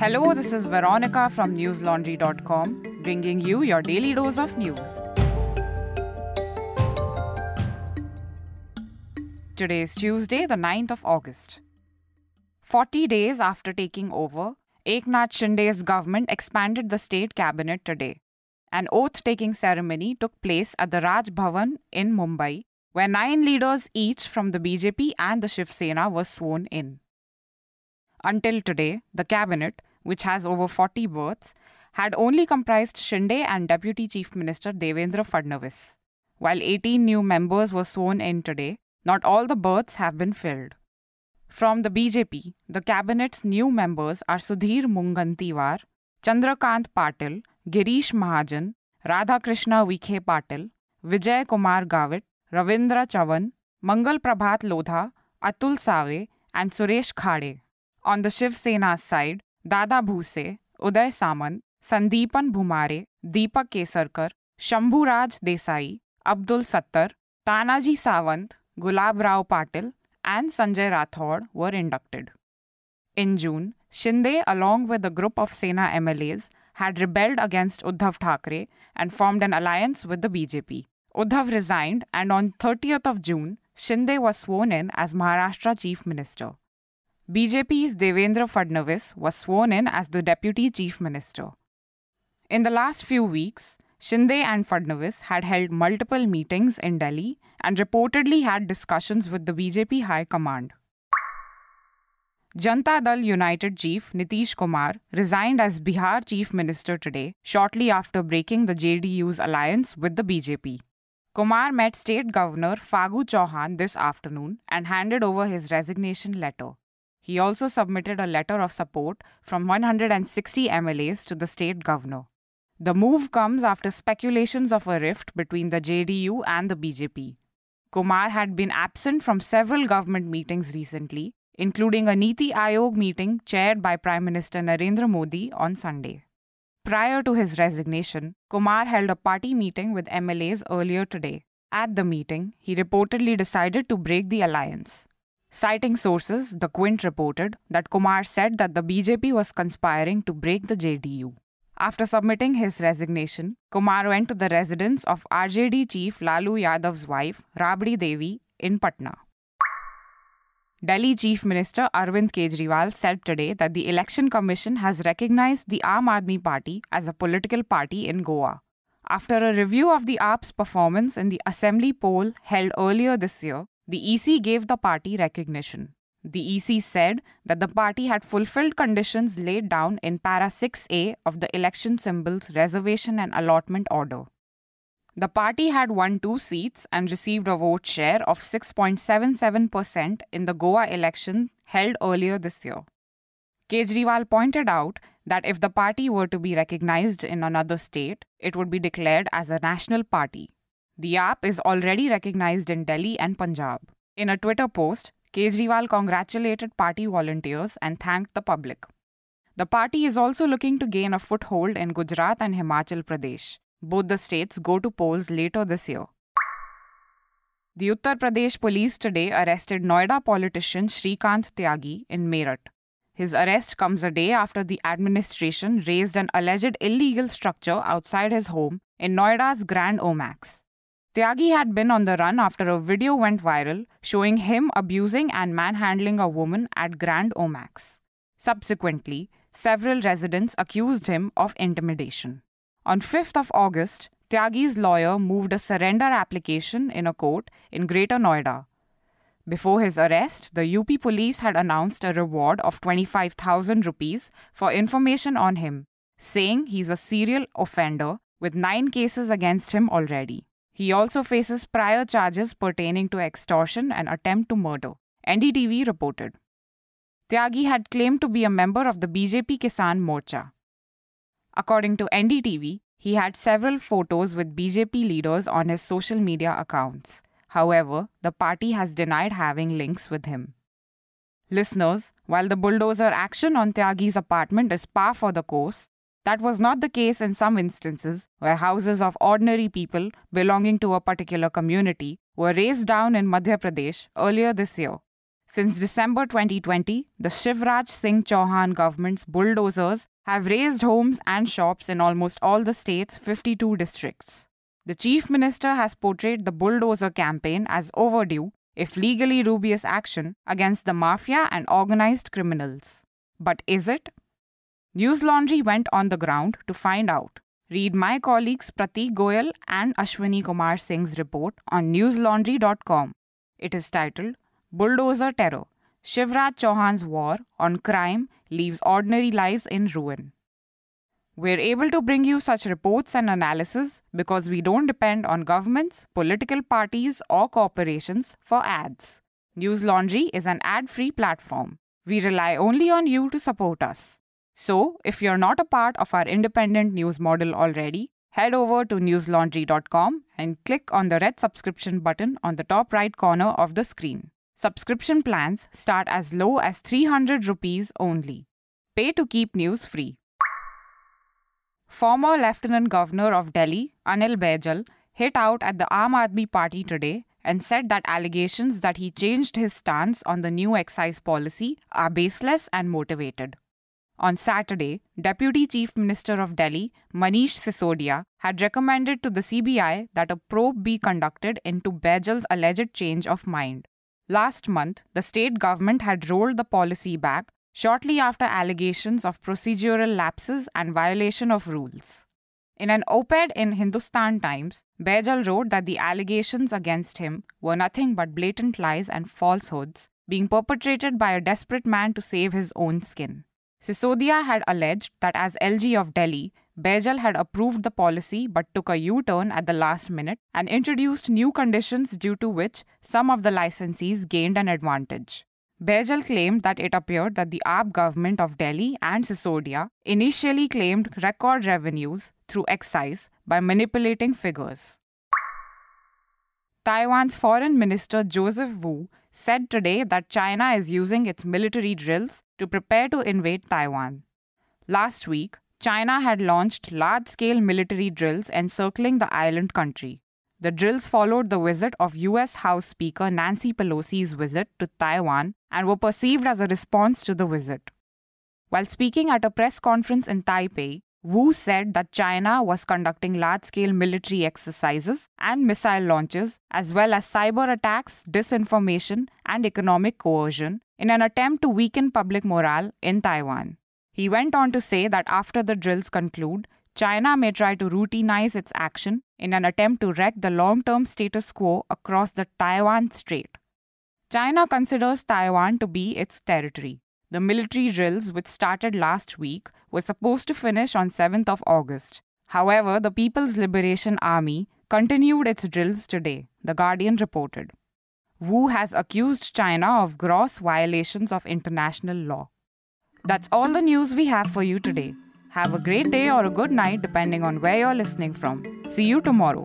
Hello, this is Veronica from newslaundry.com, bringing you your daily dose of news. Today is Tuesday, the 9th of August. 40 days after taking over, Eknath Shinde's government expanded the state cabinet today. An oath taking ceremony took place at the Raj Bhavan in Mumbai, where nine leaders each from the BJP and the Shiv Sena were sworn in. Until today, the cabinet, which has over 40 berths, had only comprised Shinde and Deputy Chief Minister Devendra Fadnavis. While 18 new members were sworn in today, not all the berths have been filled. From the BJP, the cabinet's new members are Sudhir Mungantiwar, Chandrakant Patil, Girish Mahajan, Radhakrishna Vikhe Patil, Vijay Kumar Gavit, Ravindra Chavan, Mangal Prabhat Lodha, Atul Save, and Suresh Khade. On the Shiv Sena's side, Dada Bhuse, Uday Samant, Sandeepan Bhumare, Deepak Kesarkar, Shambhu Raj Desai, Abdul Sattar, Tanaji Sawant, Gulab Rao Patil, and Sanjay Rathod were inducted. In June, Shinde, along with a group of Sena MLAs, had rebelled against Uddhav Thackeray and formed an alliance with the BJP. Uddhav resigned, and on 30th of June, Shinde was sworn in as Maharashtra Chief Minister. BJP's Devendra Fadnavis was sworn in as the Deputy Chief Minister. In the last few weeks, Shinde and Fadnavis had held multiple meetings in Delhi and reportedly had discussions with the BJP High Command. Janta Dal United Chief Nitish Kumar resigned as Bihar Chief Minister today, shortly after breaking the JDU's alliance with the BJP. Kumar met State Governor Phagu Chauhan this afternoon and handed over his resignation letter. He also submitted a letter of support from 160 MLAs to the state governor. The move comes after speculations of a rift between the JDU and the BJP. Kumar had been absent from several government meetings recently, including a Niti Aayog meeting chaired by Prime Minister Narendra Modi on Sunday. Prior to his resignation, Kumar held a party meeting with MLAs earlier today. At the meeting, he reportedly decided to break the alliance. Citing sources, the Quint reported that Kumar said that the BJP was conspiring to break the JDU. After submitting his resignation, Kumar went to the residence of RJD chief Lalu Yadav's wife, Rabri Devi, in Patna. Delhi Chief Minister Arvind Kejriwal said today that the Election Commission has recognized the Aam Aadmi Party as a political party in Goa. After a review of the AAP's performance in the assembly poll held earlier this year, the EC gave the party recognition. The EC said that the party had fulfilled conditions laid down in Para 6A of the election symbols reservation and allotment order. The party had won two seats and received a vote share of 6.77% in the Goa election held earlier this year. Kejriwal pointed out that if the party were to be recognized in another state, it would be declared as a national party. The AAP is already recognized in Delhi and Punjab. In a Twitter post, Kejriwal congratulated party volunteers and thanked the public. The party is also looking to gain a foothold in Gujarat and Himachal Pradesh. Both the states go to polls later this year. The Uttar Pradesh police today arrested Noida politician Shrikant Tyagi in Meerut. His arrest comes a day after the administration razed an alleged illegal structure outside his home in Noida's Grand Omaxe. Tyagi had been on the run after a video went viral showing him abusing and manhandling a woman at Grand Omaxe. Subsequently, several residents accused him of intimidation. On 5th of August, Tyagi's lawyer moved a surrender application in a court in Greater Noida. Before his arrest, the UP police had announced a reward of 25,000 rupees for information on him, saying he's a serial offender with nine cases against him already. He also faces prior charges pertaining to extortion and attempt to murder, NDTV reported. Tyagi had claimed to be a member of the BJP Kisan Morcha. According to NDTV, he had several photos with BJP leaders on his social media accounts. However, the party has denied having links with him. Listeners, while the bulldozer action on Tyagi's apartment is par for the course, that was not the case in some instances where houses of ordinary people belonging to a particular community were razed down in Madhya Pradesh earlier this year. Since December 2020, the Shivraj Singh Chauhan government's bulldozers have razed homes and shops in almost all the state's 52 districts. The chief minister has portrayed the bulldozer campaign as overdue, if legally dubious action against the mafia and organized criminals. But is it? News Laundry went on the ground to find out. Read my colleagues Pratik Goyal and Ashwini Kumar Singh's report on newslaundry.com. It is titled Bulldozer Terror Shivraj Chauhan's War on Crime Leaves Ordinary Lives in Ruin. We're able to bring you such reports and analysis because we don't depend on governments, political parties, or corporations for ads. News Laundry is an ad free platform. We rely only on you to support us. So, if you're not a part of our independent news model already, head over to newslaundry.com and click on the red subscription button on the top right corner of the screen. Subscription plans start as low as 300 rupees only. Pay to keep news free. Former Lieutenant Governor of Delhi, Anil Baijal, hit out at the Aam Aadmi Party today and said that allegations that he changed his stance on the new excise policy are baseless and motivated. On Saturday, Deputy Chief Minister of Delhi, Manish Sisodia, had recommended to the CBI that a probe be conducted into Baijal's alleged change of mind. Last month, the state government had rolled the policy back shortly after allegations of procedural lapses and violation of rules. In an op ed in Hindustan Times, Baijal wrote that the allegations against him were nothing but blatant lies and falsehoods being perpetrated by a desperate man to save his own skin. Sisodia had alleged that as LG of Delhi, Baijal had approved the policy but took a U turn at the last minute and introduced new conditions due to which some of the licensees gained an advantage. Baijal claimed that it appeared that the AAP government of Delhi and Sisodia initially claimed record revenues through excise by manipulating figures. Taiwan's Foreign Minister Joseph Wu said today that China is using its military drills to prepare to invade Taiwan. Last week, China had launched large scale military drills encircling the island country. The drills followed the visit of US House Speaker Nancy Pelosi's visit to Taiwan and were perceived as a response to the visit. While speaking at a press conference in Taipei, Wu said that China was conducting large scale military exercises and missile launches, as well as cyber attacks, disinformation, and economic coercion in an attempt to weaken public morale in Taiwan. He went on to say that after the drills conclude, China may try to routinize its action in an attempt to wreck the long term status quo across the Taiwan Strait. China considers Taiwan to be its territory. The military drills, which started last week, were supposed to finish on 7th of August. However, the People's Liberation Army continued its drills today, The Guardian reported. Wu has accused China of gross violations of international law. That's all the news we have for you today. Have a great day or a good night depending on where you're listening from. See you tomorrow.